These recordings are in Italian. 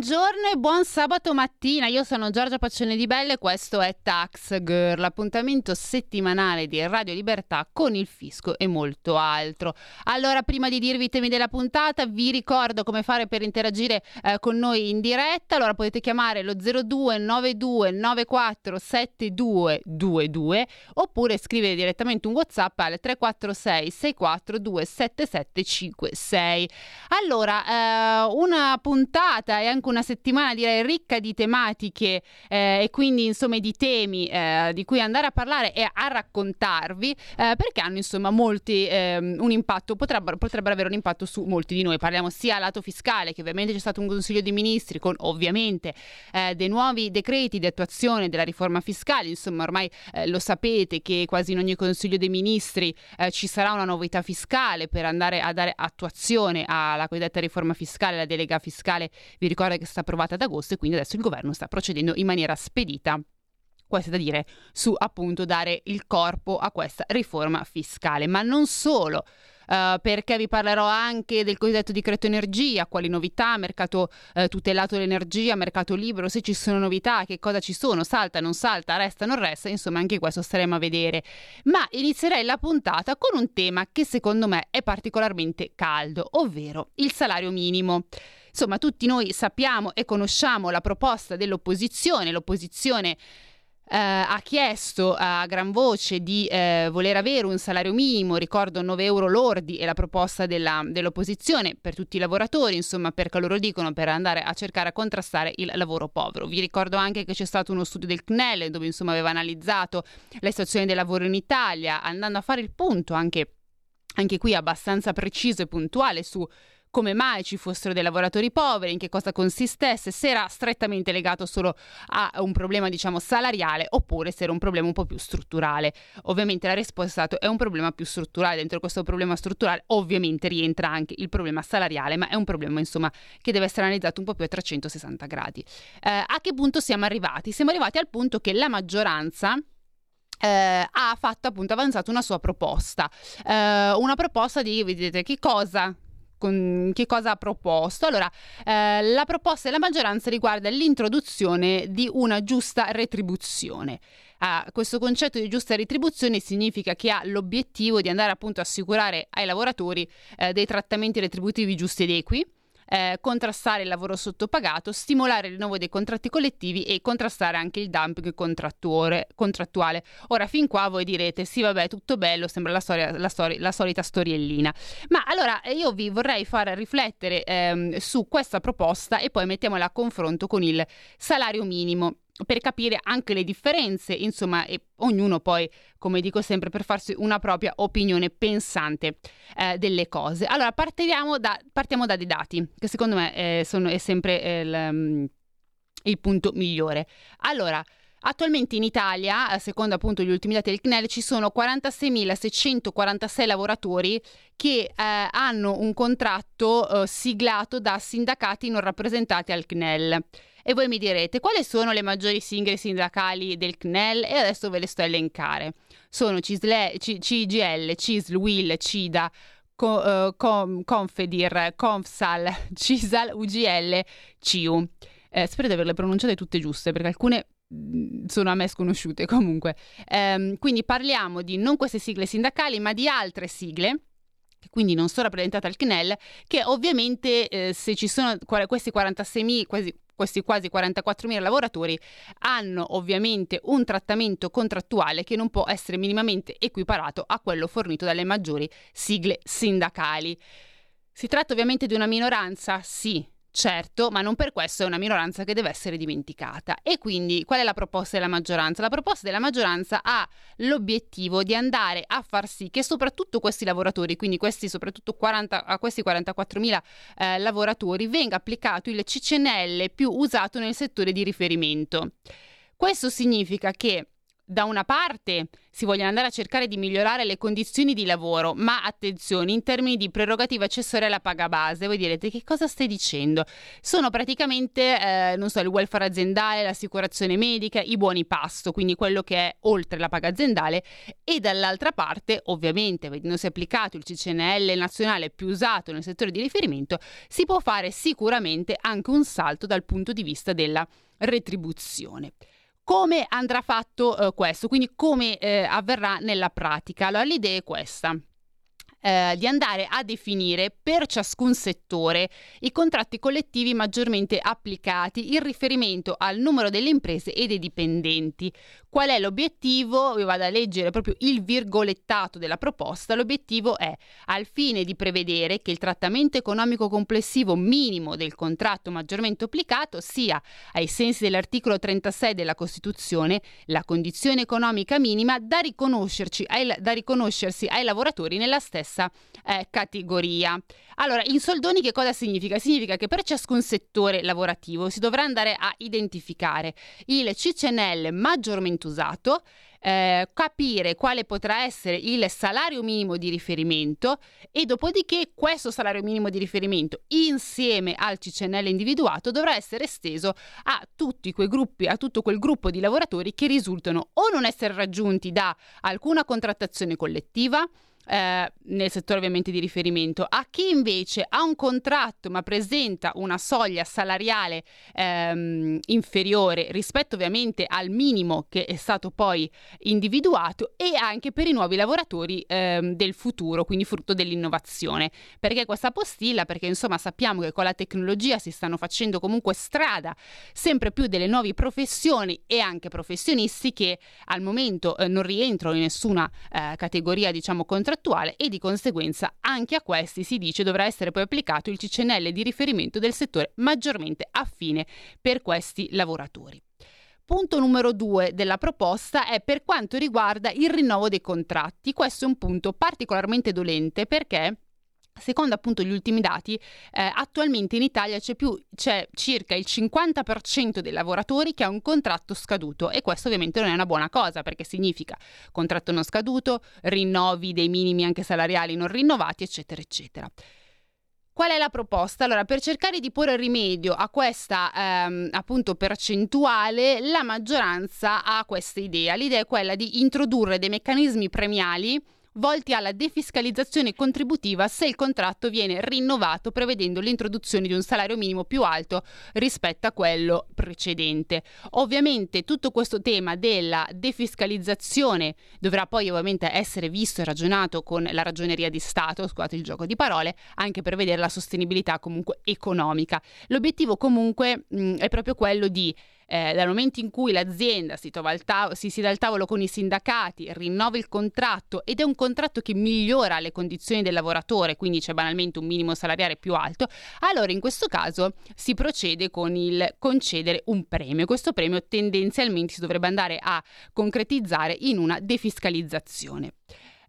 Buongiorno e buon sabato mattina, io sono Giorgia Paccione di Belle e questo è Tax Girl, l'appuntamento settimanale di Radio Libertà con il fisco e molto altro. Allora, prima di dirvi i temi della puntata, vi ricordo come fare per interagire eh, con noi in diretta. Allora, potete chiamare lo 0292 94 7222 oppure scrivere direttamente un WhatsApp al 346 642 7756. Allora, eh, una puntata e anche una settimana direi ricca di tematiche eh, e quindi insomma di temi eh, di cui andare a parlare e a raccontarvi eh, perché hanno insomma molti ehm, un impatto, potrebbero, potrebbero avere un impatto su molti di noi. Parliamo sia lato fiscale che ovviamente c'è stato un consiglio dei ministri con ovviamente eh, dei nuovi decreti di attuazione della riforma fiscale, insomma ormai eh, lo sapete che quasi in ogni consiglio dei ministri eh, ci sarà una novità fiscale per andare a dare attuazione alla cosiddetta riforma fiscale, la delega fiscale vi ricordo è stata approvata ad agosto e quindi adesso il governo sta procedendo in maniera spedita questo è da dire su appunto dare il corpo a questa riforma fiscale, ma non solo. Uh, perché vi parlerò anche del cosiddetto decreto energia, quali novità, mercato uh, tutelato dell'energia, mercato libero, se ci sono novità, che cosa ci sono, salta, non salta, resta, non resta, insomma anche questo staremo a vedere. Ma inizierei la puntata con un tema che secondo me è particolarmente caldo, ovvero il salario minimo. Insomma, tutti noi sappiamo e conosciamo la proposta dell'opposizione, l'opposizione Uh, ha chiesto a gran voce di uh, voler avere un salario minimo, ricordo 9 euro lordi è la proposta della, dell'opposizione per tutti i lavoratori, insomma perché loro dicono per andare a cercare a contrastare il lavoro povero. Vi ricordo anche che c'è stato uno studio del CNEL dove insomma aveva analizzato la situazione del lavoro in Italia, andando a fare il punto anche, anche qui abbastanza preciso e puntuale su come mai ci fossero dei lavoratori poveri, in che cosa consistesse, se era strettamente legato solo a un problema diciamo salariale oppure se era un problema un po' più strutturale. Ovviamente la risposta è stata è un problema più strutturale, dentro questo problema strutturale ovviamente rientra anche il problema salariale, ma è un problema insomma che deve essere analizzato un po' più a 360 gradi. Eh, a che punto siamo arrivati? Siamo arrivati al punto che la maggioranza eh, ha fatto appunto avanzato una sua proposta, eh, una proposta di vedete che cosa con che cosa ha proposto? Allora, eh, la proposta della maggioranza riguarda l'introduzione di una giusta retribuzione. Ah, questo concetto di giusta retribuzione significa che ha l'obiettivo di andare appunto a assicurare ai lavoratori eh, dei trattamenti retributivi giusti ed equi, eh, contrastare il lavoro sottopagato, stimolare il rinnovo dei contratti collettivi e contrastare anche il dumping contrattuale. Ora, fin qua voi direte, sì vabbè, tutto bello, sembra la, storia, la, storia, la solita storiellina. Ma allora io vi vorrei far riflettere ehm, su questa proposta e poi mettiamola a confronto con il salario minimo per capire anche le differenze, insomma, e ognuno poi, come dico sempre, per farsi una propria opinione pensante eh, delle cose. Allora, partiamo da, partiamo da dei dati, che secondo me eh, sono, è sempre eh, il, il punto migliore. Allora, Attualmente in Italia, secondo appunto gli ultimi dati del CNEL, ci sono 46.646 lavoratori che eh, hanno un contratto eh, siglato da sindacati non rappresentati al CNEL. E voi mi direte quali sono le maggiori sigle sindacali del CNEL e adesso ve le sto a elencare. Sono Cisle, C- CGL, CISL, WIL, CIDA, Co- uh, Com- Confedir, Confsal, CISAL, UGL, CIU. Eh, spero di averle pronunciate tutte giuste perché alcune sono a me sconosciute comunque. Um, quindi parliamo di non queste sigle sindacali ma di altre sigle quindi non sono rappresentate al CNEL, che ovviamente eh, se ci sono questi 46.000, quasi questi quasi 44.000 lavoratori hanno ovviamente un trattamento contrattuale che non può essere minimamente equiparato a quello fornito dalle maggiori sigle sindacali. Si tratta ovviamente di una minoranza? Sì, Certo, ma non per questo è una minoranza che deve essere dimenticata. E quindi qual è la proposta della maggioranza? La proposta della maggioranza ha l'obiettivo di andare a far sì che soprattutto questi lavoratori, quindi questi soprattutto 40, a questi 44.000 eh, lavoratori, venga applicato il CCNL più usato nel settore di riferimento. Questo significa che da una parte si vogliono andare a cercare di migliorare le condizioni di lavoro, ma attenzione, in termini di prerogativa accessoria alla paga base, voi direte che cosa stai dicendo? Sono praticamente, eh, non so, il welfare aziendale, l'assicurazione medica, i buoni pasto, quindi quello che è oltre la paga aziendale e dall'altra parte, ovviamente, vedendosi applicato il CCNL nazionale più usato nel settore di riferimento, si può fare sicuramente anche un salto dal punto di vista della retribuzione. Come andrà fatto eh, questo? Quindi come eh, avverrà nella pratica? Allora l'idea è questa eh, di andare a definire per ciascun settore i contratti collettivi maggiormente applicati in riferimento al numero delle imprese e dei dipendenti. Qual è l'obiettivo? Vi vado a leggere proprio il virgolettato della proposta. L'obiettivo è al fine di prevedere che il trattamento economico complessivo minimo del contratto maggiormente applicato sia, ai sensi dell'articolo 36 della Costituzione, la condizione economica minima da, riconoscerci ai, da riconoscersi ai lavoratori nella stessa stessa eh, categoria. Allora, in soldoni che cosa significa? Significa che per ciascun settore lavorativo si dovrà andare a identificare il CCNL maggiormente usato, eh, capire quale potrà essere il salario minimo di riferimento e dopodiché questo salario minimo di riferimento insieme al CCNL individuato dovrà essere esteso a tutti quei gruppi, a tutto quel gruppo di lavoratori che risultano o non essere raggiunti da alcuna contrattazione collettiva, eh, nel settore ovviamente di riferimento, a chi invece ha un contratto ma presenta una soglia salariale ehm, inferiore rispetto ovviamente al minimo che è stato poi individuato e anche per i nuovi lavoratori ehm, del futuro, quindi frutto dell'innovazione. Perché questa postilla? Perché insomma sappiamo che con la tecnologia si stanno facendo comunque strada sempre più delle nuove professioni e anche professionisti che al momento eh, non rientrano in nessuna eh, categoria diciamo contrattuale contrattuale e di conseguenza anche a questi si dice dovrà essere poi applicato il CCNL di riferimento del settore maggiormente affine per questi lavoratori. Punto numero due della proposta è per quanto riguarda il rinnovo dei contratti. Questo è un punto particolarmente dolente perché Secondo appunto gli ultimi dati, eh, attualmente in Italia c'è, più, c'è circa il 50% dei lavoratori che ha un contratto scaduto e questo ovviamente non è una buona cosa perché significa contratto non scaduto, rinnovi dei minimi anche salariali non rinnovati, eccetera, eccetera. Qual è la proposta? Allora, per cercare di porre rimedio a questa ehm, appunto percentuale, la maggioranza ha questa idea. L'idea è quella di introdurre dei meccanismi premiali volti alla defiscalizzazione contributiva se il contratto viene rinnovato prevedendo l'introduzione di un salario minimo più alto rispetto a quello precedente. Ovviamente tutto questo tema della defiscalizzazione dovrà poi ovviamente essere visto e ragionato con la ragioneria di Stato, scusate il gioco di parole, anche per vedere la sostenibilità comunque economica. L'obiettivo comunque mh, è proprio quello di eh, dal momento in cui l'azienda si, tav- si siede al tavolo con i sindacati, rinnova il contratto ed è un contratto che migliora le condizioni del lavoratore, quindi c'è banalmente un minimo salariale più alto, allora in questo caso si procede con il concedere un premio. Questo premio tendenzialmente si dovrebbe andare a concretizzare in una defiscalizzazione.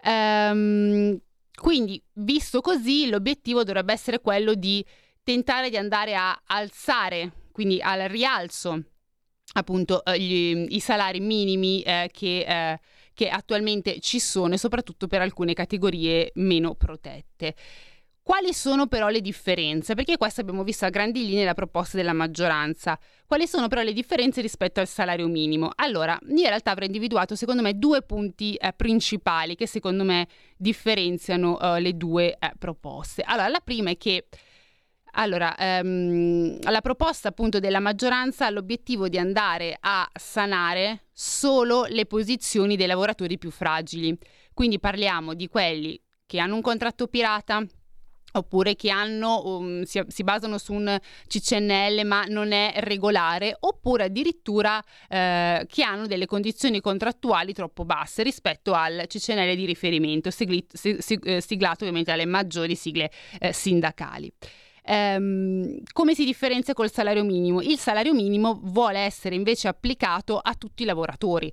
Ehm, quindi, visto così, l'obiettivo dovrebbe essere quello di tentare di andare a alzare, quindi al rialzo appunto eh, gli, i salari minimi eh, che, eh, che attualmente ci sono e soprattutto per alcune categorie meno protette. Quali sono però le differenze? Perché questo abbiamo visto a grandi linee la proposta della maggioranza. Quali sono però le differenze rispetto al salario minimo? Allora, io in realtà avrei individuato secondo me due punti eh, principali che secondo me differenziano eh, le due eh, proposte. Allora, la prima è che allora, ehm, la proposta appunto della maggioranza ha l'obiettivo di andare a sanare solo le posizioni dei lavoratori più fragili. Quindi parliamo di quelli che hanno un contratto pirata, oppure che hanno, um, si, si, basano su un CCNL ma non è regolare, oppure addirittura eh, che hanno delle condizioni contrattuali troppo basse rispetto al CCNL di riferimento, siglit, sig, eh, siglato ovviamente dalle maggiori sigle eh, sindacali. Ehm, come si differenzia col salario minimo? Il salario minimo vuole essere invece applicato a tutti i lavoratori.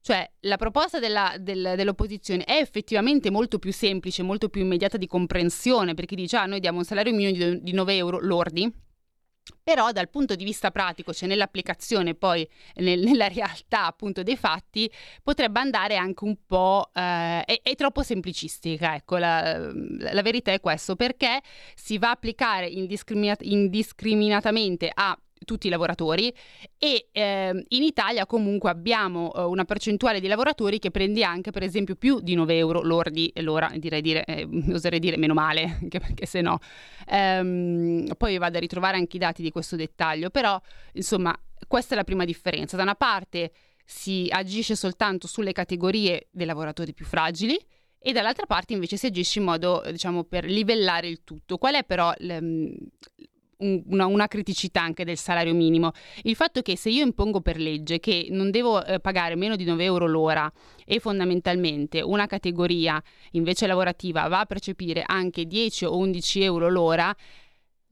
Cioè, la proposta della, del, dell'opposizione è effettivamente molto più semplice, molto più immediata di comprensione, perché dice, ah, noi diamo un salario minimo di, di 9 euro lordi, però dal punto di vista pratico, cioè nell'applicazione poi nel, nella realtà appunto dei fatti, potrebbe andare anche un po'... Eh, è, è, troppo semplicistica, ecco, la, la, verità è questo, perché si va a applicare indiscriminat- indiscriminatamente a tutti i lavoratori e eh, in Italia comunque abbiamo eh, una percentuale di lavoratori che prende anche per esempio più di 9 euro lordi l'ora, direi dire, eh, oserei dire meno male, anche perché se no ehm, poi vado a ritrovare anche i dati di questo dettaglio, però insomma questa è la prima differenza, da una parte si agisce soltanto sulle categorie dei lavoratori più fragili e dall'altra parte invece si agisce in modo, diciamo, per livellare il tutto. Qual è però una, una, criticità anche del salario minimo. Il fatto che se io impongo per legge che non devo eh, pagare meno di 9 euro l'ora e fondamentalmente una categoria invece lavorativa va a percepire anche 10 o 11 euro l'ora,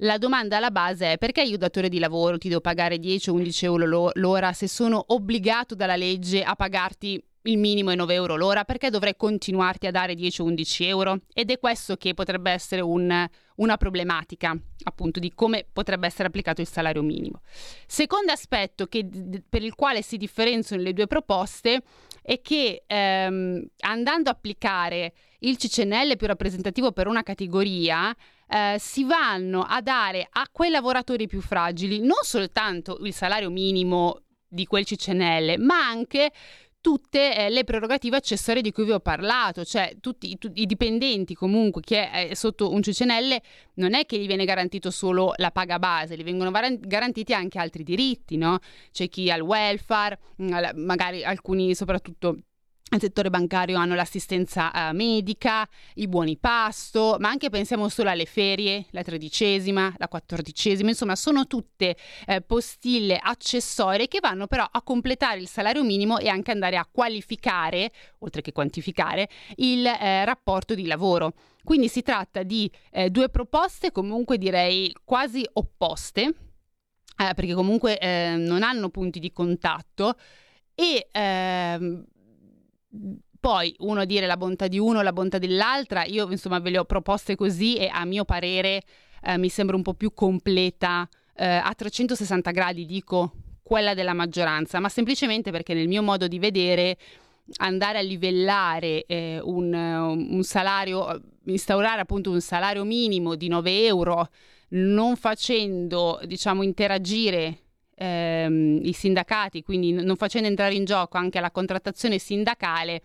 la domanda alla base è perché io datore di lavoro ti devo pagare 10 o 11 euro l'ora se sono obbligato dalla legge a pagarti il minimo è 9 euro l'ora, perché dovrei continuarti a dare 10 o 11 euro? Ed è questo che potrebbe essere un, una problematica, appunto, di come potrebbe essere applicato il salario minimo. Secondo aspetto che, per il quale si differenziano le due proposte è che ehm, andando a applicare il CCNL più rappresentativo per una categoria, eh, si vanno a dare a quei lavoratori più fragili non soltanto il salario minimo di quel CCNL, ma anche tutte eh, le prerogative accessorie di cui vi ho parlato, cioè tutti, tutti i dipendenti comunque che è sotto un CCNL non è che gli viene garantito solo la paga base, gli vengono garantiti anche altri diritti, no? C'è chi ha il welfare, mm, magari alcuni soprattutto nel settore bancario hanno l'assistenza uh, medica, i buoni pasto, ma anche pensiamo solo alle ferie, la tredicesima, la quattordicesima, insomma sono tutte eh, postille accessorie che vanno però a completare il salario minimo e anche andare a qualificare, oltre che quantificare, il eh, rapporto di lavoro. Quindi si tratta di eh, due proposte comunque direi quasi opposte, eh, perché comunque eh, non hanno punti di contatto e ehm, poi uno dire la bontà di uno, la bontà dell'altra, io insomma ve le ho proposte così e a mio parere eh, mi sembra un po' più completa eh, a 360 gradi, dico quella della maggioranza, ma semplicemente perché nel mio modo di vedere andare a livellare eh, un, un, salario, instaurare appunto un salario minimo di 9 euro, non facendo diciamo interagire ehm, i sindacati, quindi non facendo entrare in gioco anche la contrattazione sindacale,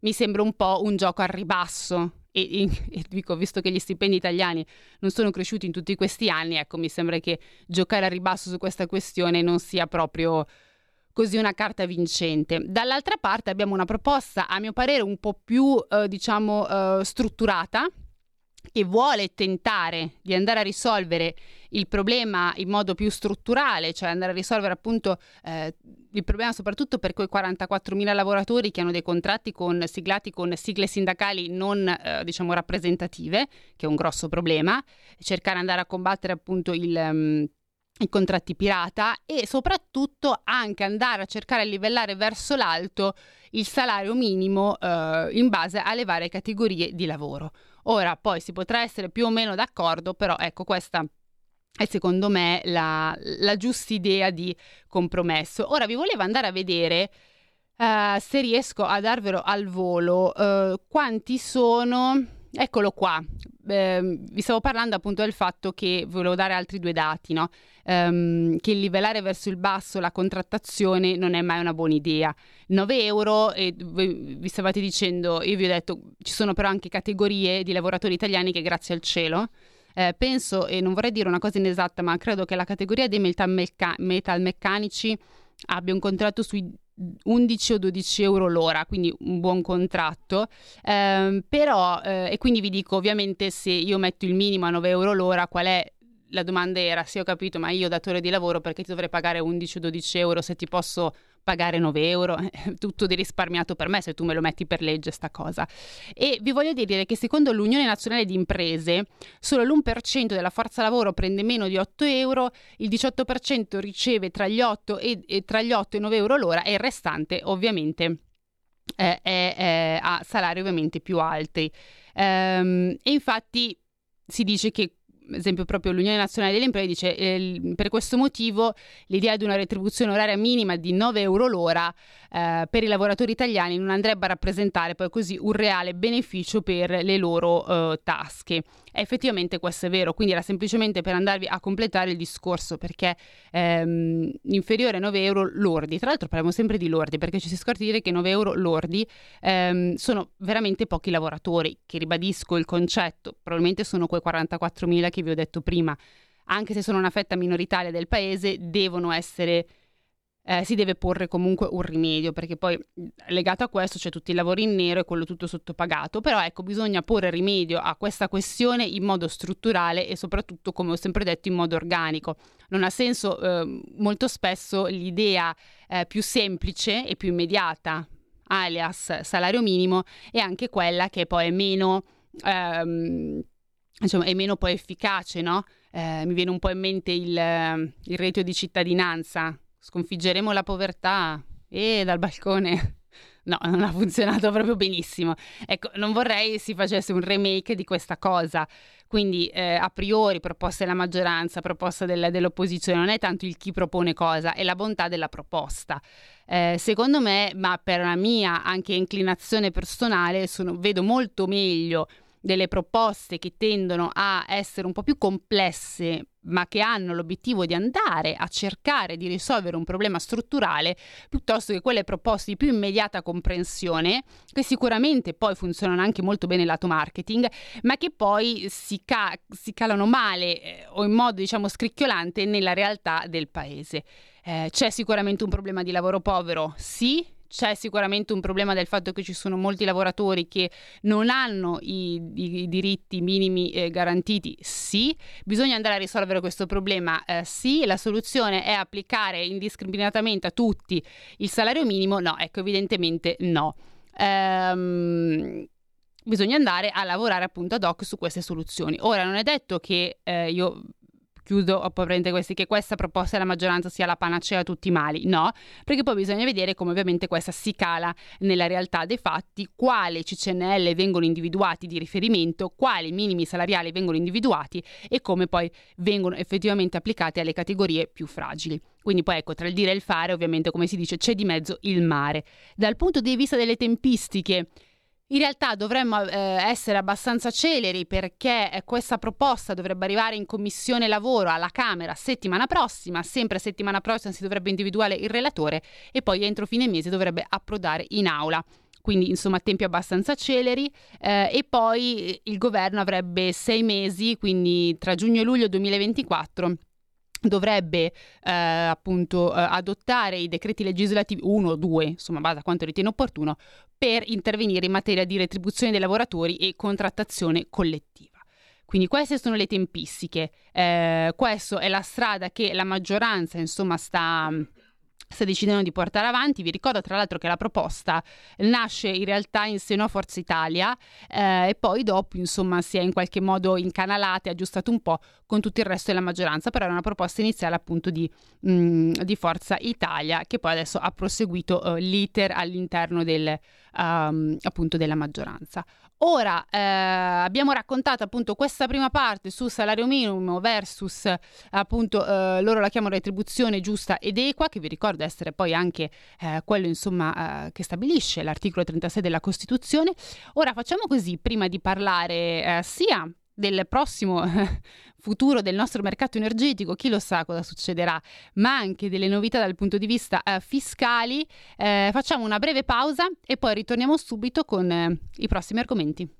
mi sembra un po' un gioco al ribasso. E, e, e, dico, visto che gli stipendi italiani non sono cresciuti in tutti questi anni, ecco, mi sembra che giocare a ribasso su questa questione non sia proprio così una carta vincente. Dall'altra parte abbiamo una proposta, a mio parere, un po' più, eh, diciamo, eh, strutturata, che vuole tentare di andare a risolvere il problema in modo più strutturale, cioè andare a risolvere appunto eh, il problema soprattutto per quei 44.000 lavoratori che hanno dei contratti con, siglati con sigle sindacali non eh, diciamo rappresentative, che è un grosso problema, cercare di andare a combattere appunto il... Um, i contratti pirata e soprattutto anche andare a cercare di livellare verso l'alto il salario minimo eh, in base alle varie categorie di lavoro. Ora poi si potrà essere più o meno d'accordo, però ecco questa è secondo me la, la giusta idea di compromesso. Ora vi volevo andare a vedere uh, se riesco a darvelo al volo uh, quanti sono. Eccolo qua, eh, vi stavo parlando appunto del fatto che volevo dare altri due dati, no? um, che livellare verso il basso la contrattazione non è mai una buona idea. 9 euro, e voi vi stavate dicendo, io vi ho detto, ci sono però anche categorie di lavoratori italiani che grazie al cielo eh, penso, e non vorrei dire una cosa inesatta, ma credo che la categoria dei metalmecca- metalmeccanici abbia un contratto sui 11 o 12 euro l'ora, quindi un buon contratto. Eh, però, eh, e quindi vi dico, ovviamente, se io metto il minimo a 9 euro l'ora, qual è la domanda era, sì ho capito, ma io datore di lavoro perché ti dovrei pagare 11 o 12 euro se ti posso pagare 9 euro, tutto di risparmiato per me se tu me lo metti per legge sta cosa. E vi voglio dire che secondo l'Unione Nazionale di Imprese solo l'1% della forza lavoro prende meno di 8 euro, il 18% riceve tra gli 8 e, e, tra gli 8 e 9 euro l'ora e il restante ovviamente eh, è, è, ha salari ovviamente più alti. Ehm, e infatti si dice che esempio proprio l'Unione Nazionale delle Imprese dice eh, per questo motivo l'idea di una retribuzione oraria minima di 9 euro l'ora eh, per i lavoratori italiani non andrebbe a rappresentare poi così un reale beneficio per le loro eh, tasche. E effettivamente questo è vero, quindi era semplicemente per andarvi a completare il discorso perché ehm, inferiore a 9 euro lordi, tra l'altro parliamo sempre di lordi perché ci si scorda di dire che 9 euro lordi ehm, sono veramente pochi lavoratori, che ribadisco il concetto, probabilmente sono quei 44.000 che vi ho detto prima, anche se sono una fetta minoritaria del paese, devono essere eh, si deve porre comunque un rimedio, perché poi legato a questo c'è tutti i lavori in nero e quello tutto sottopagato, però ecco bisogna porre rimedio a questa questione in modo strutturale e soprattutto, come ho sempre detto, in modo organico. Non ha senso eh, molto spesso l'idea eh, più semplice e più immediata, alias salario minimo, è anche quella che poi è meno... Ehm, Insomma, è meno poi efficace, no? Eh, mi viene un po' in mente il, il reddito di cittadinanza, sconfiggeremo la povertà e dal balcone. No, non ha funzionato proprio benissimo. Ecco, non vorrei si facesse un remake di questa cosa. Quindi, eh, a priori, proposta della maggioranza, proposta del, dell'opposizione, non è tanto il chi propone cosa, è la bontà della proposta. Eh, secondo me, ma per la mia anche inclinazione personale, sono, vedo molto meglio delle proposte che tendono a essere un po' più complesse, ma che hanno l'obiettivo di andare a cercare di risolvere un problema strutturale, piuttosto che quelle proposte di più immediata comprensione, che sicuramente poi funzionano anche molto bene lato marketing, ma che poi si, ca- si calano male eh, o in modo diciamo scricchiolante nella realtà del paese. Eh, c'è sicuramente un problema di lavoro povero? Sì, c'è sicuramente un problema del fatto che ci sono molti lavoratori che non hanno i, i, i diritti minimi eh, garantiti? Sì. Bisogna andare a risolvere questo problema? Eh, sì. La soluzione è applicare indiscriminatamente a tutti il salario minimo? No, ecco, evidentemente no. Ehm, bisogna andare a lavorare appunto ad hoc su queste soluzioni. Ora, non è detto che eh, io chiudo apparentemente questi, che questa proposta della maggioranza sia la panacea a tutti i mali, no, perché poi bisogna vedere come ovviamente questa si cala nella realtà dei fatti, quali CCNL vengono individuati di riferimento, quali minimi salariali vengono individuati e come poi vengono effettivamente applicati alle categorie più fragili. Quindi poi ecco, tra il dire e il fare, ovviamente come si dice, c'è di mezzo il mare. Dal punto di vista delle tempistiche, in realtà dovremmo eh, essere abbastanza celeri perché eh, questa proposta dovrebbe arrivare in commissione lavoro alla Camera settimana prossima, sempre settimana prossima si dovrebbe individuare il relatore e poi entro fine mese dovrebbe approdare in aula. Quindi insomma tempi abbastanza celeri eh, e poi il governo avrebbe sei mesi, quindi tra giugno e luglio 2024 dovrebbe eh, appunto eh, adottare i decreti legislativi, uno o due, insomma, base a quanto ritiene opportuno, per intervenire in materia di retribuzione dei lavoratori e contrattazione collettiva. Quindi queste sono le tempistiche, eh, questa è la strada che la maggioranza insomma sta sta decidendo di portare avanti. Vi ricordo tra l'altro che la proposta nasce in realtà in seno a Forza Italia eh, e poi dopo insomma si è in qualche modo incanalata e aggiustata un po' con tutto il resto della maggioranza, però era una proposta iniziale appunto di, mh, mm, di Forza Italia che poi adesso ha proseguito uh, l'iter all'interno del, um, della maggioranza. Ora eh, abbiamo raccontato appunto questa prima parte su salario minimo versus appunto eh, loro la chiamano retribuzione giusta ed equa, che vi ricordo essere poi anche eh, quello insomma eh, che stabilisce l'articolo 36 della Costituzione. Ora facciamo così, prima di parlare eh, sia del prossimo futuro del nostro mercato energetico, chi lo sa cosa succederà, ma anche delle novità dal punto di vista eh, fiscali. Eh, facciamo una breve pausa e poi ritorniamo subito con eh, i prossimi argomenti.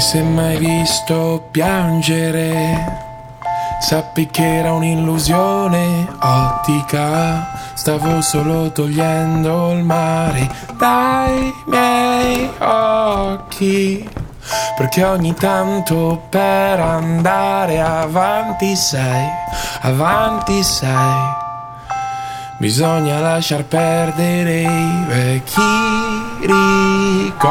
E se mai visto piangere, sappi che era un'illusione ottica. Stavo solo togliendo il mare dai miei occhi. Perché ogni tanto per andare avanti sei, avanti sei. Bisogna lasciar perdere i vecchi ricordi.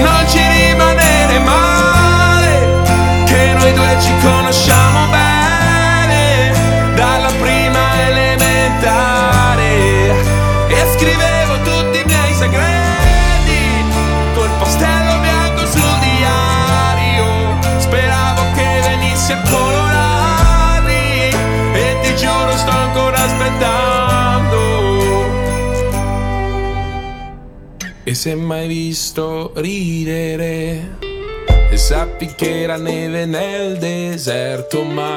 Non ci rimanere male, che noi due ci conosciamo bene dalla prima elementare. E scrivevo tutti i miei segreti col pastello bianco sul diario, speravo che venissi a E se mai visto ridere? E sappi che era neve nel deserto Ma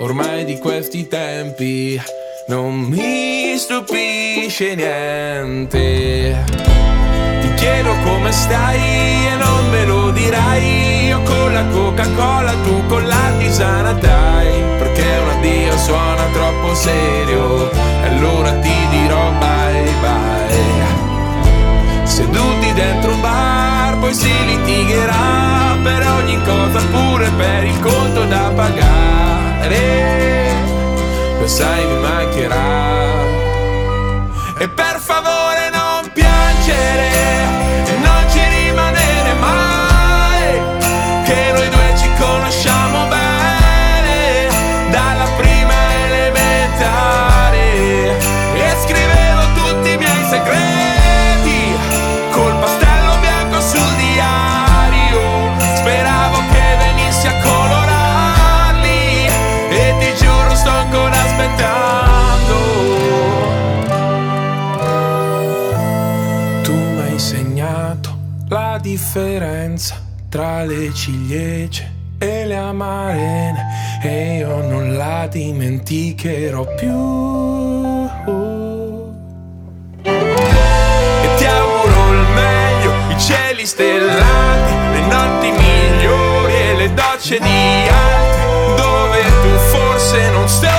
ormai di questi tempi Non mi stupisce niente. Ti chiedo come stai e non me lo dirai. Io con la Coca-Cola, tu con la tisana dai. Perché un addio suona troppo serio. E allora ti dirò bye Seduti dentro un bar, poi si litigherà per ogni cosa, pure per il conto da pagare. Lo sai, mi mancherà. E per favore non piangere tra le ciliegie e le amarene e io non la dimenticherò più. E ti auguro il meglio, i cieli stellati, le notti migliori e le docce di altri, dove tu forse non suonerai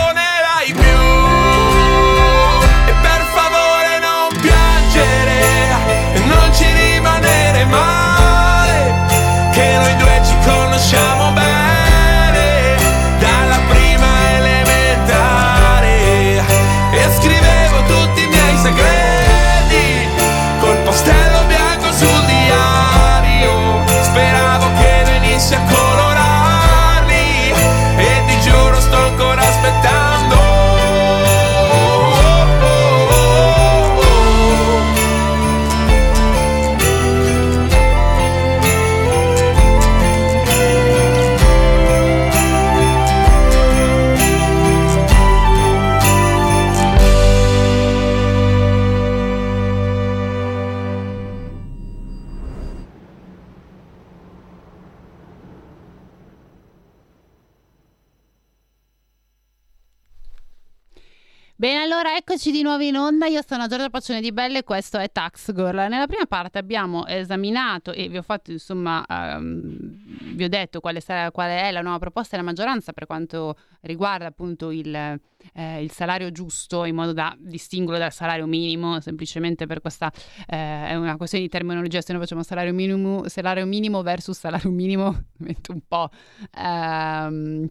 io sono Giorgia Paccione di Belle e questo è Tax Girl. Nella prima parte abbiamo esaminato e vi ho fatto insomma, ehm, vi ho detto quale, sarà, quale, è la nuova proposta della maggioranza per quanto riguarda appunto il, eh, il, salario giusto in modo da distinguerlo dal salario minimo, semplicemente per questa eh, è una questione di terminologia, se noi facciamo salario minimo, salario minimo versus salario minimo, metto un po'... Ehm,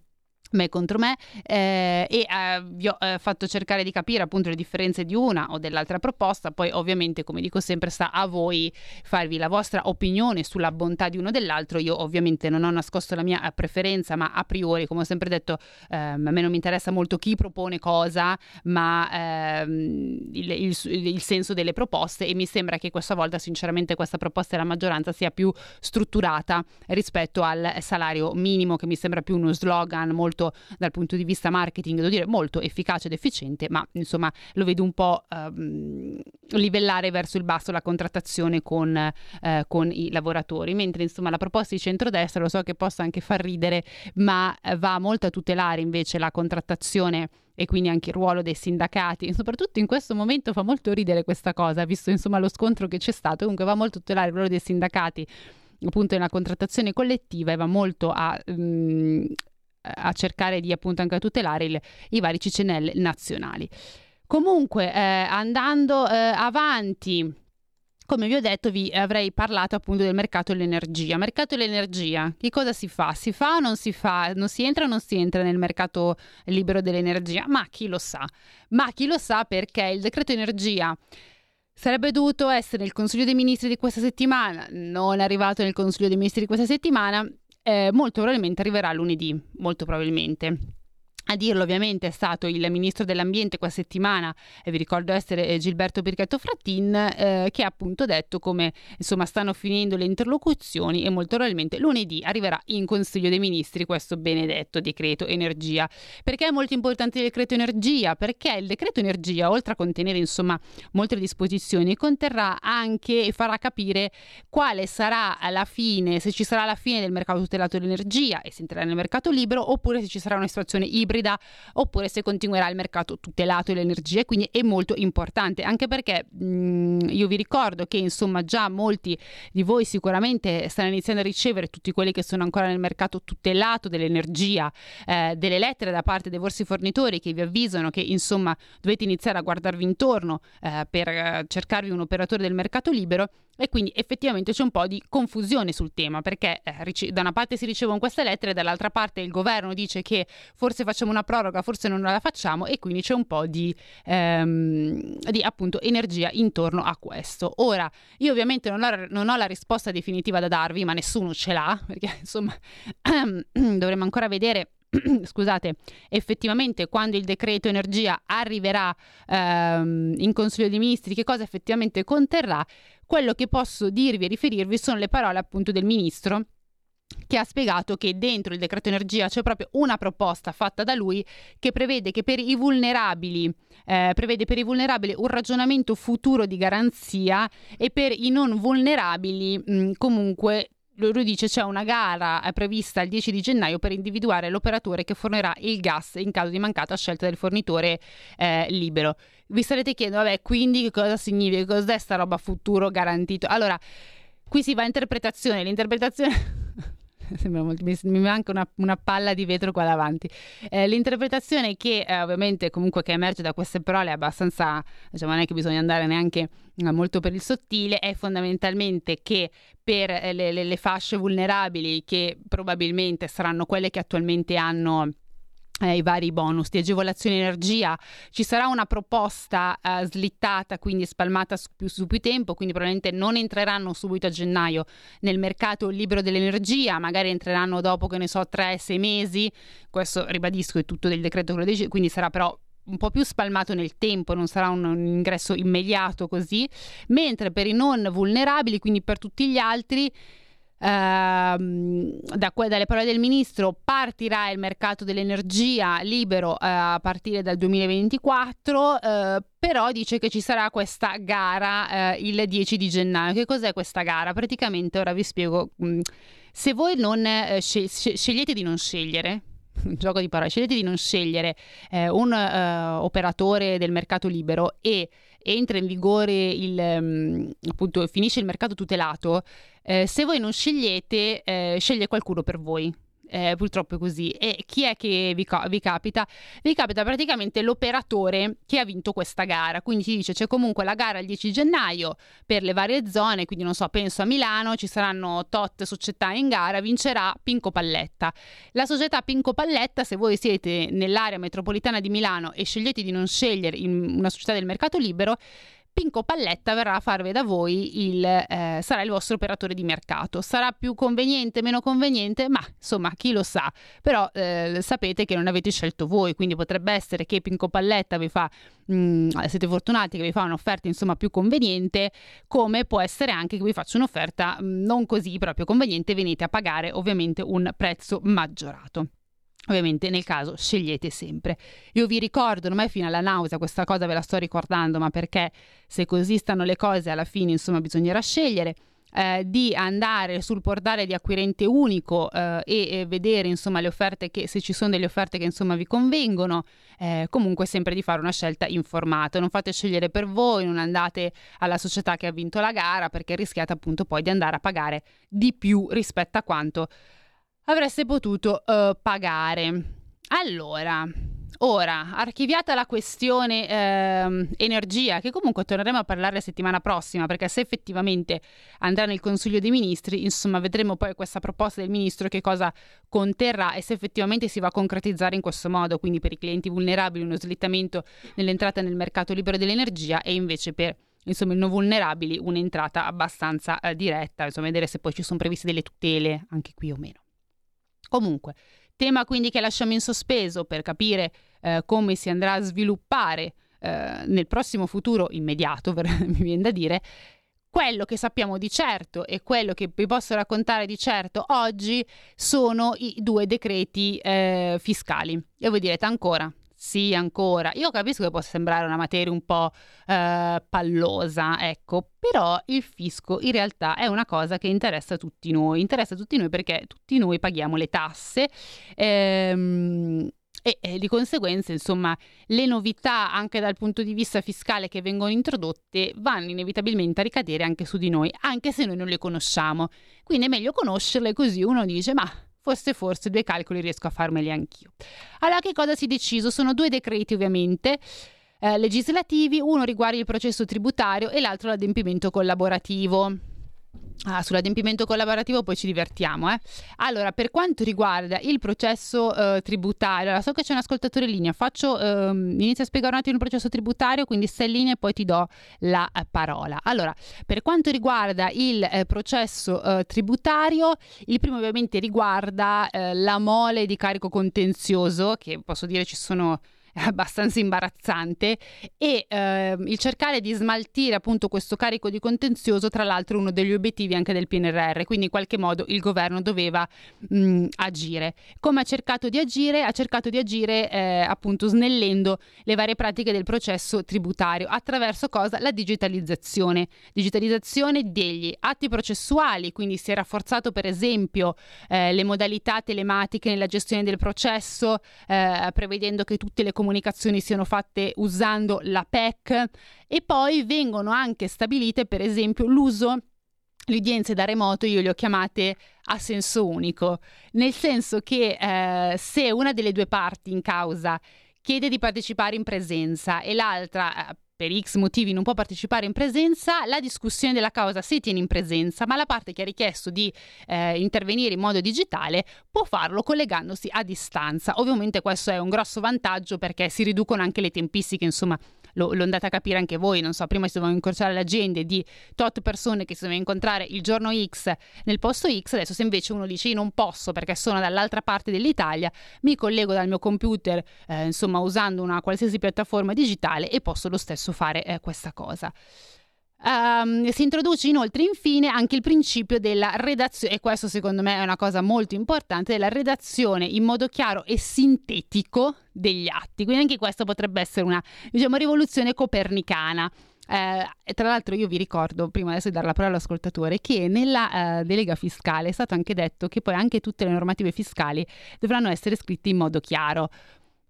me contro me eh, e eh, vi ho eh, fatto cercare di capire appunto le differenze di una o dell'altra proposta. Poi ovviamente come dico sempre sta a voi farvi la vostra opinione sulla bontà di uno dell'altro. Io ovviamente non ho nascosto la mia preferenza ma a priori come ho sempre detto ehm, a me non mi interessa molto chi propone cosa ma ehm, il, il, il, senso delle proposte e mi sembra che questa volta sinceramente questa proposta della maggioranza sia più strutturata rispetto al salario minimo che mi sembra più uno slogan molto molto dal punto di vista marketing, devo dire molto efficace ed efficiente, ma insomma lo vedo un po' ehm, livellare verso il basso la contrattazione con, eh, con, i lavoratori, mentre insomma la proposta di centrodestra lo so che possa anche far ridere, ma eh, va molto a tutelare invece la contrattazione e quindi anche il ruolo dei sindacati. Soprattutto in questo momento fa molto ridere questa cosa, visto insomma lo scontro che c'è stato. Comunque va molto a tutelare il ruolo dei sindacati appunto nella contrattazione collettiva e va molto a mh, mm, a cercare di appunto anche tutelare il, i vari CCNL nazionali. Comunque, eh, andando eh, avanti, come vi ho detto, vi avrei parlato appunto del mercato dell'energia. Mercato dell'energia, che cosa si fa? Si fa o non si fa? Non si entra o non si entra nel mercato libero dell'energia? Ma chi lo sa? Ma chi lo sa perché il decreto energia sarebbe dovuto essere nel Consiglio dei Ministri di questa settimana, non è arrivato nel Consiglio dei Ministri di questa settimana eh, molto probabilmente arriverà lunedì, molto probabilmente. A dirlo ovviamente è stato il ministro dell'ambiente questa settimana, e vi ricordo essere eh, Gilberto Birchetto Frattin, eh, che ha appunto detto come insomma stanno finendo le interlocuzioni e molto probabilmente lunedì arriverà in Consiglio dei Ministri questo benedetto decreto energia. Perché è molto importante il decreto energia? Perché il decreto energia, oltre a contenere insomma molte disposizioni, conterrà anche e farà capire quale sarà la fine, se ci sarà la fine del mercato tutelato dell'energia e si entrerà nel mercato libero, oppure se ci sarà una situazione ibrida ibrida oppure se continuerà il mercato tutelato dell'energia, quindi è molto importante, anche perché mh, mm, io vi ricordo che insomma già molti di voi sicuramente stanno iniziando a ricevere tutti quelli che sono ancora nel mercato tutelato dell'energia, eh, delle lettere da parte dei vostri fornitori che vi avvisano che insomma dovete iniziare a guardarvi intorno eh, per eh, cercarvi un operatore del mercato libero e quindi effettivamente c'è un po' di confusione sul tema perché eh, da una parte si ricevono queste lettere, dall'altra parte il governo dice che forse facciamo una proroga, forse non la facciamo e quindi c'è un po' di, ehm, di appunto energia intorno a questo. Ora, io ovviamente non ho, non ho, la risposta definitiva da darvi, ma nessuno ce l'ha perché insomma dovremmo ancora vedere scusate, effettivamente quando il decreto energia arriverà ehm, in Consiglio dei Ministri, che cosa effettivamente conterrà, quello che posso dirvi e riferirvi sono le parole appunto del Ministro che ha spiegato che dentro il decreto energia c'è proprio una proposta fatta da lui che prevede che per i vulnerabili eh, prevede per i vulnerabili un ragionamento futuro di garanzia e per i non vulnerabili mh, comunque lui dice c'è una gara prevista il 10 di gennaio per individuare l'operatore che fornirà il gas in caso di mancata scelta del fornitore eh, libero. Vi starete chiedendo, vabbè, quindi che cosa significa? Cos'è sta roba futuro garantito? Allora, qui si va a interpretazione. L'interpretazione molto, mi, mi, manca una, una, palla di vetro qua davanti. Eh, l'interpretazione che eh, ovviamente comunque che emerge da queste parole è abbastanza, diciamo, non è che bisogna andare neanche eh, molto per il sottile, è fondamentalmente che per eh, le, le, le fasce vulnerabili che probabilmente saranno quelle che attualmente hanno eh, i vari bonus di agevolazione energia. Ci sarà una proposta eh, slittata, quindi spalmata su più, su più, tempo, quindi probabilmente non entreranno subito a gennaio nel mercato libero dell'energia, magari entreranno dopo, che ne so, 3-6 mesi. Questo ribadisco è tutto del decreto, quindi sarà però un po' più spalmato nel tempo, non sarà un, un ingresso immediato così, mentre per i non vulnerabili, quindi per tutti gli altri, Uh, da que- dalle parole del ministro partirà il mercato dell'energia libero uh, a partire dal 2024 uh, eh, però dice che ci sarà questa gara eh, il 10 di gennaio che cos'è questa gara? praticamente ora vi spiego mm, se voi non scel- scegliete di non scegliere un gioco di parole, scegliete di non scegliere eh, un eh, operatore del mercato libero e entra in vigore il um, appunto finisce il mercato tutelato, eh, se voi non scegliete, eh, sceglie qualcuno per voi eh, purtroppo è così. E chi è che vi, vi, capita? Vi capita praticamente l'operatore che ha vinto questa gara. Quindi ti dice c'è comunque la gara il 10 gennaio per le varie zone, quindi non so, penso a Milano, ci saranno tot società in gara, vincerà Pinco Palletta. La società Pinco Palletta, se voi siete nell'area metropolitana di Milano e scegliete di non scegliere una società del mercato libero, Pinco Palletta verrà a farvi da voi il, eh, sarà il vostro operatore di mercato. Sarà più conveniente, meno conveniente, ma insomma chi lo sa. Però eh, sapete che non avete scelto voi, quindi potrebbe essere che Pinco Palletta vi fa, mh, mm, siete fortunati che vi fa un'offerta insomma più conveniente, come può essere anche che vi faccia un'offerta mh, mm, non così proprio conveniente, venite a pagare ovviamente un prezzo maggiorato. Ovviamente nel caso scegliete sempre. Io vi ricordo, ormai fino alla nausea questa cosa ve la sto ricordando, ma perché se così stanno le cose alla fine insomma bisognerà scegliere. Eh, di andare sul portale di acquirente unico eh, e, e, vedere insomma le offerte che se ci sono delle offerte che insomma vi convengono eh, comunque sempre di fare una scelta informata non fate scegliere per voi non andate alla società che ha vinto la gara perché rischiate appunto poi di andare a pagare di più rispetto a quanto avreste potuto uh, pagare. Allora, ora, archiviata la questione eh, energia, che comunque torneremo a parlare la settimana prossima, perché se effettivamente andrà nel Consiglio dei Ministri, insomma, vedremo poi questa proposta del Ministro che cosa conterrà e se effettivamente si va a concretizzare in questo modo, quindi per i clienti vulnerabili uno slittamento nell'entrata nel mercato libero dell'energia e invece per insomma, i non vulnerabili un'entrata abbastanza eh, diretta, insomma, vedere se poi ci sono previste delle tutele anche qui o meno. Comunque, tema quindi che lasciamo in sospeso per capire eh, come si andrà a sviluppare eh, nel prossimo futuro immediato, mi viene da dire, quello che sappiamo di certo e quello che vi posso raccontare di certo oggi sono i due decreti eh, fiscali. E voi direte ancora, sì, ancora. Io capisco che può sembrare una materia un po' eh, pallosa, ecco, però il fisco in realtà è una cosa che interessa tutti noi. Interessa tutti noi perché tutti noi paghiamo le tasse. Ehm, e, e, di conseguenza, insomma, le novità anche dal punto di vista fiscale che vengono introdotte vanno inevitabilmente a ricadere anche su di noi, anche se noi non le conosciamo. Quindi è meglio conoscerle così uno dice, ma forse forse due calcoli riesco a farmeli anch'io. Allora che cosa si è deciso? Sono due decreti ovviamente. Eh, legislativi, uno riguarda il processo tributario e l'altro l'adempimento collaborativo. Ah, sull'adempimento collaborativo poi ci divertiamo. Eh? Allora, per quanto riguarda il processo eh, tributario, allora, so che c'è un ascoltatore in linea, faccio, ehm, inizio a spiegare un attimo il processo tributario, quindi stai in linea e poi ti do la eh, parola. Allora, per quanto riguarda il eh, processo eh, tributario, il primo ovviamente riguarda eh, la mole di carico contenzioso, che posso dire ci sono abbastanza imbarazzante e eh, il cercare di smaltire appunto questo carico di contenzioso tra l'altro uno degli obiettivi anche del PNRR quindi in qualche modo il governo doveva mh, agire. Come ha cercato di agire? Ha cercato di agire eh, appunto snellendo le varie pratiche del processo tributario. Attraverso cosa? La digitalizzazione. Digitalizzazione degli atti processuali quindi si è rafforzato per esempio eh, le modalità telematiche nella gestione del processo eh, prevedendo che tutte le comunicazioni comunicazioni siano fatte usando la PEC e poi vengono anche stabilite per esempio l'uso le udienze da remoto io le ho chiamate a senso unico, nel senso che eh, se una delle due parti in causa chiede di partecipare in presenza e l'altra eh, per X motivi non può partecipare in presenza, la discussione della causa si tiene in presenza, ma la parte che ha richiesto di eh, intervenire in modo digitale può farlo collegandosi a distanza. Ovviamente questo è un grosso vantaggio perché si riducono anche le tempistiche, insomma lo, lo, andate a capire anche voi, non so, prima si dovevano incrociare le agende di tot persone che si dovevano incontrare il giorno X nel posto X, adesso se invece uno dice io non posso perché sono dall'altra parte dell'Italia, mi collego dal mio computer, eh, insomma usando una qualsiasi piattaforma digitale e posso lo stesso fare eh, questa cosa. Um, si introduce inoltre infine anche il principio della redazione, e questo secondo me è una cosa molto importante, della redazione in modo chiaro e sintetico degli atti. Quindi anche questo potrebbe essere una diciamo, rivoluzione copernicana. Eh, tra l'altro io vi ricordo, prima adesso di dare la parola all'ascoltatore, che nella eh, delega fiscale è stato anche detto che poi anche tutte le normative fiscali dovranno essere scritte in modo chiaro.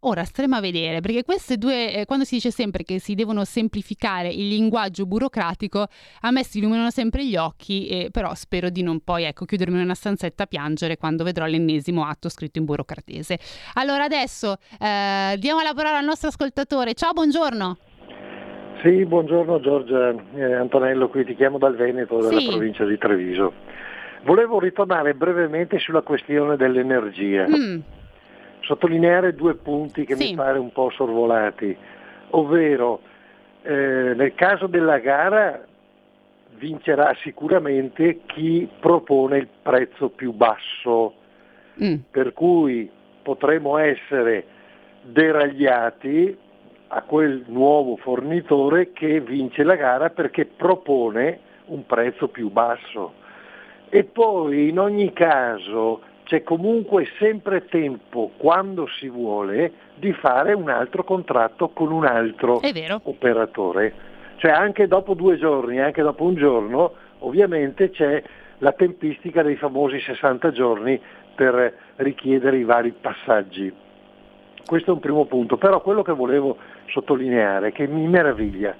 Ora staremo a vedere, perché queste due, eh, quando si dice sempre che si devono semplificare il linguaggio burocratico, a me si illuminano sempre gli occhi, eh, però spero di non poi ecco, chiudermi in una stanzetta a piangere quando vedrò l'ennesimo atto scritto in burocratese. Allora adesso eh, diamo la parola al nostro ascoltatore. Ciao, buongiorno. Sì, buongiorno Giorgia, eh, Antonello qui, ti chiamo dal Veneto, dalla Sì. provincia di Treviso. Volevo ritornare brevemente sulla questione dell'energia, Mm, sottolineare due punti che Sì. mi pare un po' sorvolati, ovvero eh, nel caso della gara vincerà sicuramente chi propone il prezzo più basso, mm, per cui potremo essere deragliati a quel nuovo fornitore che vince la gara perché propone un prezzo più basso. E poi in ogni caso c'è comunque sempre tempo, quando si vuole, di fare un altro contratto con un altro operatore. Cioè anche dopo due giorni, anche dopo un giorno, ovviamente c'è la tempistica dei famosi 60 giorni per richiedere i vari passaggi. Questo è un primo punto, però quello che volevo sottolineare, che mi meraviglia,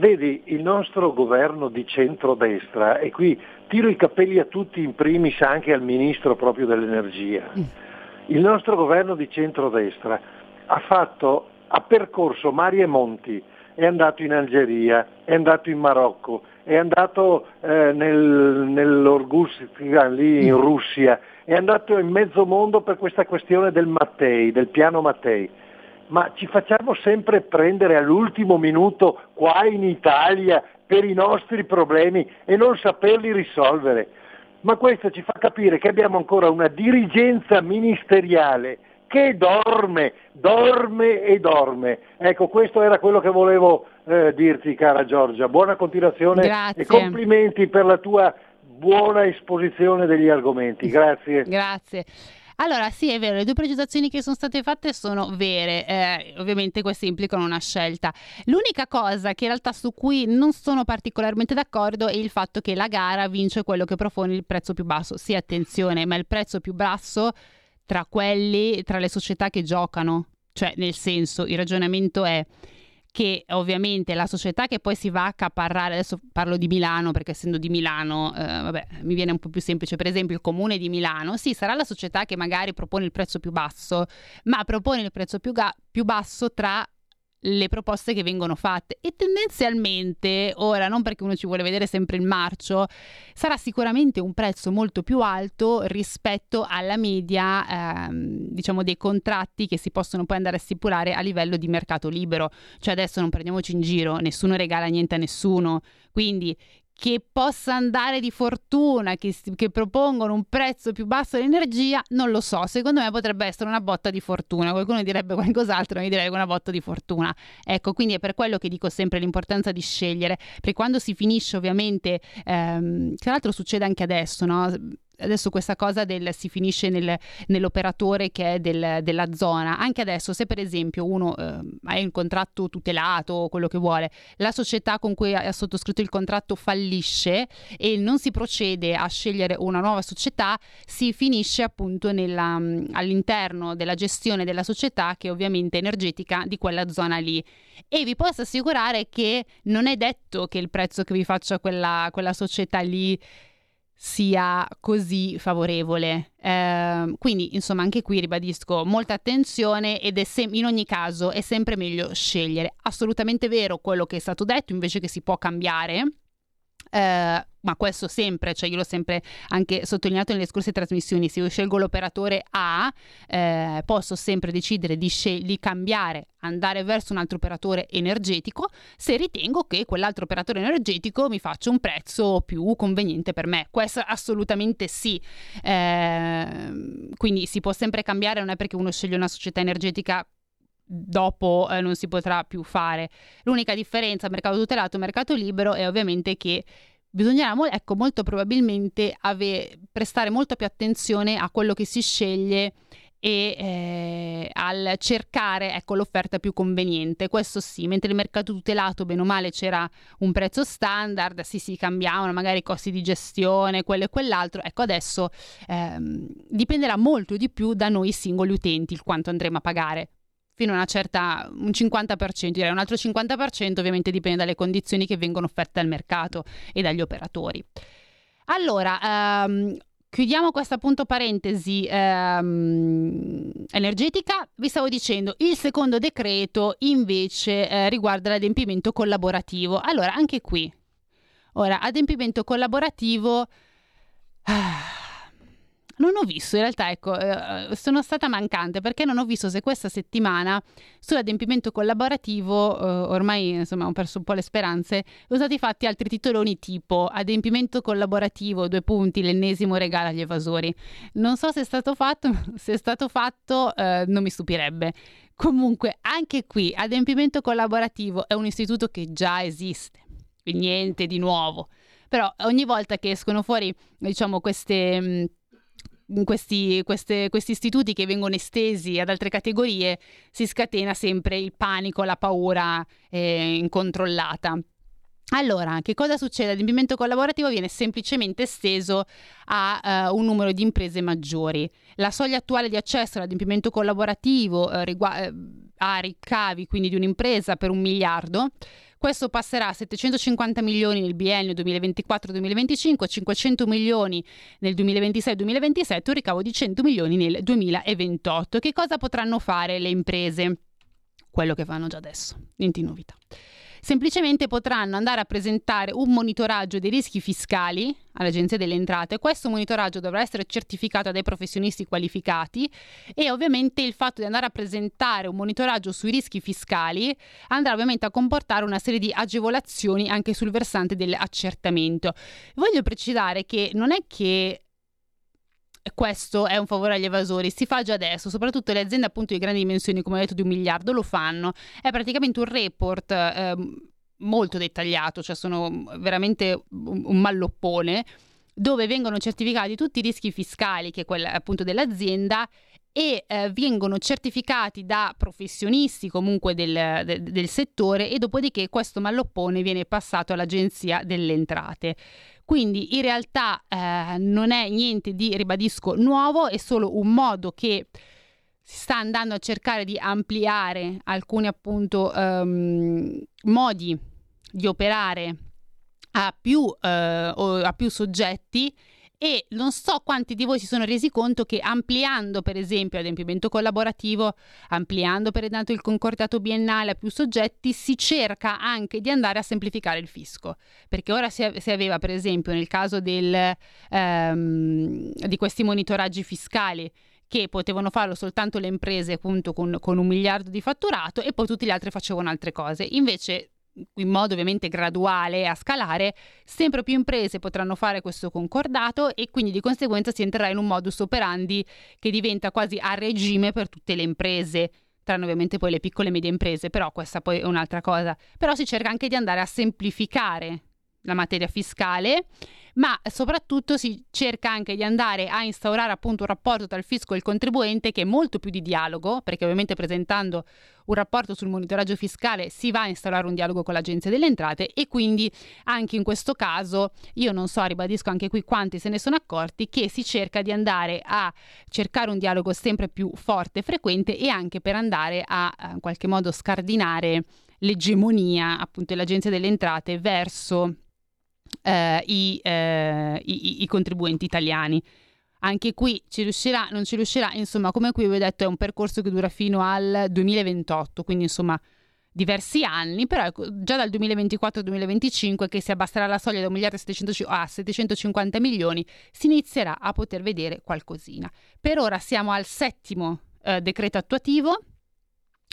vedi il nostro governo di centrodestra, e qui tiro i capelli a tutti, in primis anche al ministro proprio dell'energia, il nostro governo di centrodestra ha fatto, ha percorso mari e monti, è andato in Algeria, è andato in Marocco, è andato eh, nel, nell'Orgustia, lì in Russia, è andato in mezzo mondo per questa questione del Mattei, del piano Mattei. Ma ci facciamo sempre prendere all'ultimo minuto qua in Italia per i nostri problemi e non saperli risolvere. Ma questo ci fa capire che abbiamo ancora una dirigenza ministeriale che dorme, dorme e dorme. Ecco, questo era quello che volevo eh, dirti, cara Giorgia. Buona continuazione Grazie. e complimenti per la tua buona esposizione degli argomenti. Grazie. Grazie. Allora, sì, è vero, le due precisazioni che sono state fatte sono vere, eh, ovviamente queste implicano una scelta. L'unica cosa che in realtà su cui non sono particolarmente d'accordo è il fatto che la gara vince quello che propone il prezzo più basso. Sì, attenzione, ma il prezzo più basso tra quelli, tra le società che giocano. Cioè, nel senso, il ragionamento è che ovviamente la società che poi si va a accaparrare, adesso parlo di Milano perché essendo di Milano, eh, vabbè, mi viene un po' più semplice, per esempio il comune di Milano, sì, sarà la società che magari propone il prezzo più basso, ma propone il prezzo più, ga- più basso tra le proposte che vengono fatte. E tendenzialmente ora non perché uno ci vuole vedere sempre il marcio sarà sicuramente un prezzo molto più alto rispetto alla media ehm, diciamo dei contratti che si possono poi andare a stipulare a livello di mercato libero. Cioè adesso non prendiamoci in giro nessuno regala niente a nessuno. Quindi che possa andare di fortuna, che, che propongono un prezzo più basso dell'energia, non lo so. Secondo me potrebbe essere una botta di fortuna. Qualcuno direbbe qualcos'altro, io direi una botta di fortuna. Ecco, quindi è per quello che dico sempre l'importanza di scegliere, perché quando si finisce ovviamente, ehm, tra l'altro succede anche adesso, no? Adesso questa cosa del si finisce nel- nell'operatore che è del- della zona. Anche adesso, se per esempio uno ehm, ha un contratto tutelato o quello che vuole, la società con cui ha sottoscritto il contratto fallisce e non si procede a scegliere una nuova società, si finisce appunto nella, all'interno della gestione della società che è ovviamente energetica di quella zona lì. E vi posso assicurare che non è detto che il prezzo che vi faccia quella, quella società lì sia così favorevole. Ehm, quindi, insomma, anche qui ribadisco molta attenzione ed è sem- in ogni caso è sempre meglio scegliere. Assolutamente vero quello che è stato detto, invece che si può cambiare. Eh, ma questo sempre, cioè io l'ho sempre anche sottolineato nelle scorse trasmissioni, se io scelgo l'operatore A, eh, posso sempre decidere di, scel- di cambiare, andare verso un altro operatore energetico se ritengo che quell'altro operatore energetico mi faccia un prezzo più conveniente per me. Questo assolutamente sì. Eh, quindi si può sempre cambiare, non è perché uno sceglie una società energetica dopo eh, non si potrà più fare. L'unica differenza mercato tutelato e mercato libero è ovviamente che bisognerà ecco, molto probabilmente ave- prestare molto più attenzione a quello che si sceglie e eh, al cercare ecco, l'offerta più conveniente. Questo sì, mentre il mercato tutelato, bene o male, c'era un prezzo standard, sì, si cambiavano magari i costi di gestione, quello e quell'altro. Ecco, adesso ehm, dipenderà molto di più da noi singoli utenti il quanto andremo a pagare. Fino a una certa, un 50%, direi un altro 50% ovviamente dipende dalle condizioni che vengono offerte al mercato e dagli operatori. Allora, ehm, Chiudiamo questa appunto parentesi ehm, energetica. Vi stavo dicendo, il secondo decreto invece eh, riguarda l'adempimento collaborativo. Allora, anche qui, ora, adempimento collaborativo... Ah, non ho visto, in realtà, ecco, eh, sono stata mancante perché non ho visto se questa settimana sull'adempimento collaborativo, eh, ormai insomma ho perso un po' le speranze, sono stati fatti altri titoloni tipo adempimento collaborativo, due punti, l'ennesimo regalo agli evasori. Non so se è stato fatto, se è stato fatto eh, non mi stupirebbe. Comunque, anche qui, adempimento collaborativo è un istituto che già esiste, niente di nuovo. Però ogni volta che escono fuori, diciamo, queste... Questi, queste, questi istituti che vengono estesi ad altre categorie si scatena sempre il panico, la paura eh, incontrollata. Allora, che cosa succede? L'adempimento collaborativo viene semplicemente esteso a uh, un numero di imprese maggiori. La soglia attuale di accesso all'adempimento collaborativo uh, rigu- ha ricavi quindi di un'impresa per un miliardo questo passerà a 750 milioni nel biennio 2024-2025, 500 milioni nel 2026-2027, un ricavo di 100 milioni nel 2028. Che cosa potranno fare le imprese? Quello che fanno già adesso, niente novità semplicemente potranno andare a presentare un monitoraggio dei rischi fiscali all'Agenzia delle Entrate. Questo monitoraggio dovrà essere certificato dai professionisti qualificati e ovviamente il fatto di andare a presentare un monitoraggio sui rischi fiscali andrà ovviamente a comportare una serie di agevolazioni anche sul versante dell'accertamento. Voglio precisare che non è che questo è un favore agli evasori, si fa già adesso, soprattutto le aziende appunto di grandi dimensioni, come ho detto di un miliardo, lo fanno. È praticamente un report eh, molto dettagliato, cioè sono veramente un, malloppone, dove vengono certificati tutti i rischi fiscali, che è quella appunto dell'azienda, e eh, vengono certificati da professionisti comunque del, de, del settore e dopodiché questo malloppone viene passato all'Agenzia delle Entrate. Quindi in realtà eh, non è niente di, ribadisco, nuovo, è solo un modo che si sta andando a cercare di ampliare alcuni appunto um, modi di operare a più, uh, a più soggetti e non so quanti di voi si sono resi conto che ampliando per esempio l'adempimento collaborativo, ampliando per esempio il concordato biennale a più soggetti, si cerca anche di andare a semplificare il fisco, perché ora si, aveva per esempio nel caso del, ehm, di questi monitoraggi fiscali che potevano farlo soltanto le imprese appunto con, con un miliardo di fatturato e poi tutti gli altri facevano altre cose. Invece in modo ovviamente graduale a scalare, sempre più imprese potranno fare questo concordato e quindi di conseguenza si entrerà in un modus operandi che diventa quasi a regime per tutte le imprese tranne ovviamente poi le piccole e medie imprese, però questa poi è un'altra cosa. Però si cerca anche di andare a semplificare la materia fiscale, ma soprattutto si cerca anche di andare a instaurare appunto un rapporto tra il fisco e il contribuente che è molto più di dialogo, perché ovviamente presentando un rapporto sul monitoraggio fiscale si va a instaurare un dialogo con l'Agenzia delle Entrate e quindi anche in questo caso io non so, ribadisco anche qui quanti se ne sono accorti che si cerca di andare a cercare un dialogo sempre più forte e frequente e anche per andare a in qualche modo scardinare l'egemonia appunto dell'Agenzia delle Entrate verso eh, i, eh, i, i, contribuenti italiani. Anche qui ci riuscirà, non ci riuscirà, insomma, come qui vi ho detto, è un percorso che dura fino al 2028, quindi insomma diversi anni, però ecco, già dal 2024-2025 che si abbasserà la soglia da 1 miliardo a 750 milioni, si inizierà a poter vedere qualcosina. Per ora siamo al settimo eh, decreto attuativo,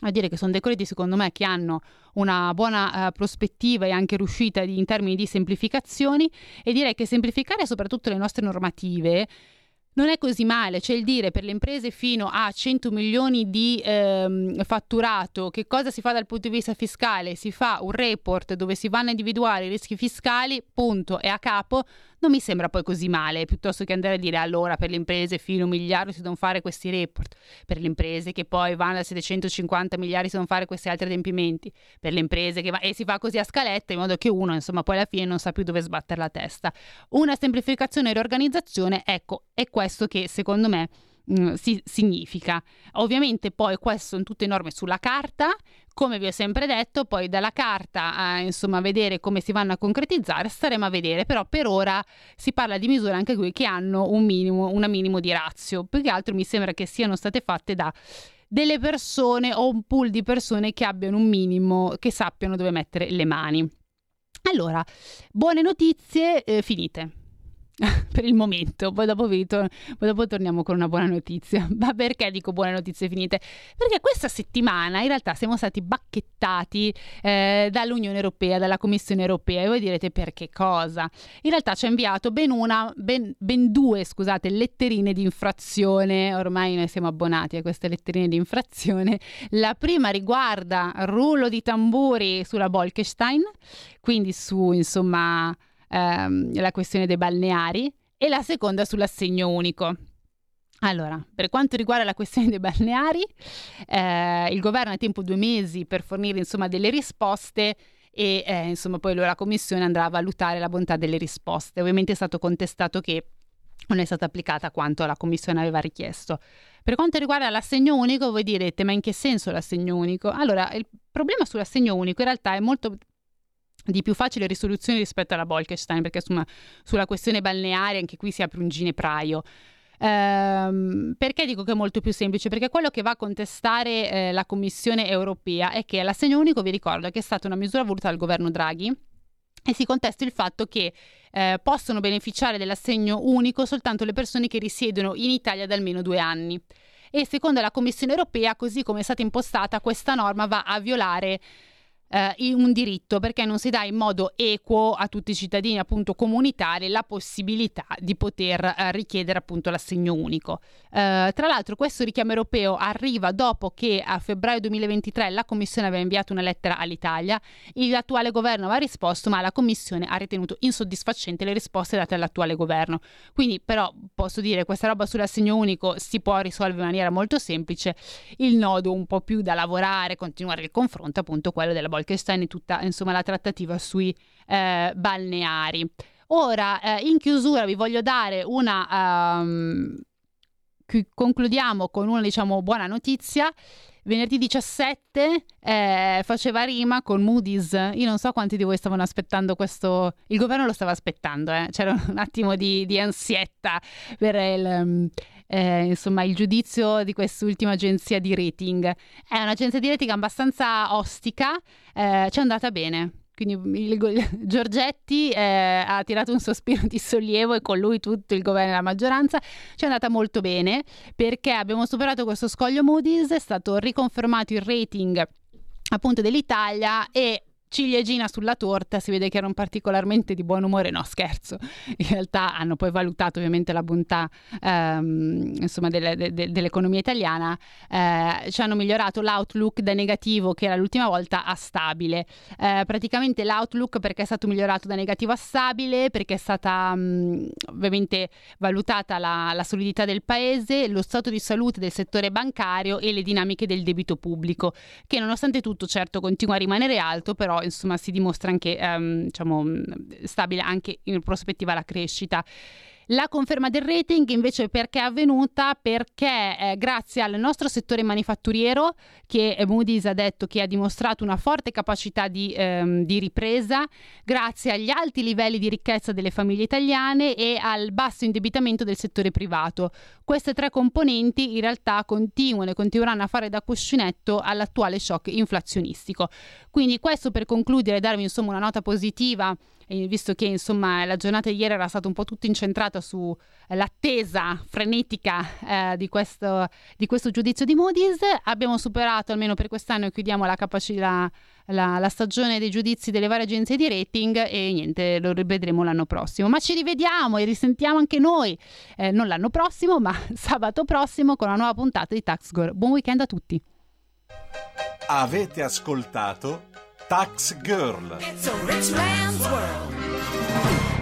a dire che sono decreti secondo me che hanno una buona uh, prospettiva e anche riuscita di, in termini di semplificazioni e direi che semplificare soprattutto le nostre normative non è così male, cioè il dire per le imprese fino a 100 milioni di ehm, fatturato, che cosa si fa dal punto di vista fiscale? Si fa un report dove si vanno a individuare i rischi fiscali, punto, e a capo, non mi sembra poi così male, piuttosto che andare a dire allora per le imprese fino a un miliardo si devono fare questi report, per le imprese che poi vanno da 750 miliardi si devono fare questi altri adempimenti, per le imprese che va e si fa così a scaletta in modo che uno insomma poi alla fine non sa più dove sbattere la testa. Una semplificazione e riorganizzazione, ecco, è questo che secondo me Mm, si, significa. Ovviamente poi questo sono tutte norme sulla carta, come vi ho sempre detto, poi dalla carta a insomma vedere come si vanno a concretizzare staremo a vedere, però per ora si parla di misure anche qui che hanno un minimo, una minimo di razio, più che altro mi sembra che siano state fatte da delle persone o un pool di persone che abbiano un minimo, che sappiano dove mettere le mani. Allora, buone notizie eh, finite. per il momento, poi dopo, tor- poi dopo torniamo con una buona notizia. Ma perché dico buone notizie finite? Perché questa settimana in realtà siamo stati bacchettati eh, dall'Unione Europea, dalla Commissione Europea e voi direte per che cosa? In realtà ci ha inviato ben una, ben, ben due, scusate, letterine di infrazione, ormai noi siamo abbonati a queste letterine di infrazione. La prima riguarda rullo di tamburi sulla Bolkestein, quindi su insomma ehm, la questione dei balneari e la seconda sull'assegno unico. Allora, per quanto riguarda la questione dei balneari, eh, il governo ha tempo due mesi per fornire insomma delle risposte e eh, insomma poi la commissione andrà a valutare la bontà delle risposte. Ovviamente è stato contestato che non è stata applicata quanto la commissione aveva richiesto. Per quanto riguarda l'assegno unico, voi direte, ma in che senso l'assegno unico? Allora, il problema sull'assegno unico in realtà è molto di più facile risoluzione rispetto alla Bolkestein, perché insomma, sulla questione balneare anche qui si apre un ginepraio. Ehm, perché dico che è molto più semplice? Perché quello che va a contestare eh, la Commissione europea è che l'assegno unico, vi ricordo, che è stata una misura voluta dal governo Draghi e si contesta il fatto che eh, possono beneficiare dell'assegno unico soltanto le persone che risiedono in Italia da almeno due anni. E secondo la Commissione europea, così come è stata impostata, questa norma va a violare eh, un diritto perché non si dà in modo equo a tutti i cittadini appunto comunitari la possibilità di poter eh, richiedere appunto l'assegno unico. Eh, tra l'altro questo richiamo europeo arriva dopo che a febbraio 2023 la Commissione aveva inviato una lettera all'Italia, l'attuale governo aveva risposto ma la Commissione ha ritenuto insoddisfacente le risposte date dall'attuale governo. Quindi però posso dire questa roba sull'assegno unico si può risolvere in maniera molto semplice, il nodo un po' più da lavorare, continuare il confronto appunto quello della Bolkestein e tutta insomma la trattativa sui eh, balneari. Ora, eh, in chiusura vi voglio dare una... Um, concludiamo con una diciamo buona notizia. Venerdì 17 eh, faceva rima con Moody's. Io non so quanti di voi stavano aspettando questo. Il governo lo stava aspettando, eh. c'era un attimo di, di ansietta per il, eh, insomma, il giudizio di quest'ultima agenzia di rating. È un'agenzia di rating abbastanza ostica, eh, ci è andata bene. Quindi il, il, Giorgetti eh, ha tirato un sospiro di sollievo e con lui tutto il governo e la maggioranza. Ci è andata molto bene perché abbiamo superato questo scoglio Moody's, è stato riconfermato il rating appunto dell'Italia e ciliegina sulla torta, si vede che erano particolarmente di buon umore, no scherzo, in realtà hanno poi valutato ovviamente la bontà ehm, insomma, delle, de, dell'economia italiana, eh, ci hanno migliorato l'outlook da negativo che era l'ultima volta a stabile, eh, praticamente l'outlook perché è stato migliorato da negativo a stabile, perché è stata mh, mm, ovviamente valutata la, la solidità del paese, lo stato di salute del settore bancario e le dinamiche del debito pubblico, che nonostante tutto certo continua a rimanere alto, però insomma si dimostra anche um, diciamo, stabile anche in prospettiva la crescita. La conferma del rating invece perché è avvenuta? Perché eh, grazie al nostro settore manifatturiero che Moody's ha detto che ha dimostrato una forte capacità di, ehm, di, ripresa, grazie agli alti livelli di ricchezza delle famiglie italiane e al basso indebitamento del settore privato. Queste tre componenti in realtà continuano e continueranno a fare da cuscinetto all'attuale shock inflazionistico. Quindi questo per concludere, darvi insomma una nota positiva visto che insomma la giornata di ieri era stata un po' tutta incentrata superato sull'attesa frenetica eh, di, questo, di questo giudizio di Moody's. Abbiamo superato almeno per quest'anno e chiudiamo la capacità la, la, stagione dei giudizi delle varie agenzie di rating e niente, lo rivedremo l'anno prossimo. Ma ci rivediamo e risentiamo anche noi, eh, non l'anno prossimo, ma sabato prossimo con una nuova puntata di Tax Girl. Buon weekend a tutti. Avete ascoltato Tax Girl. It's a rich man's world.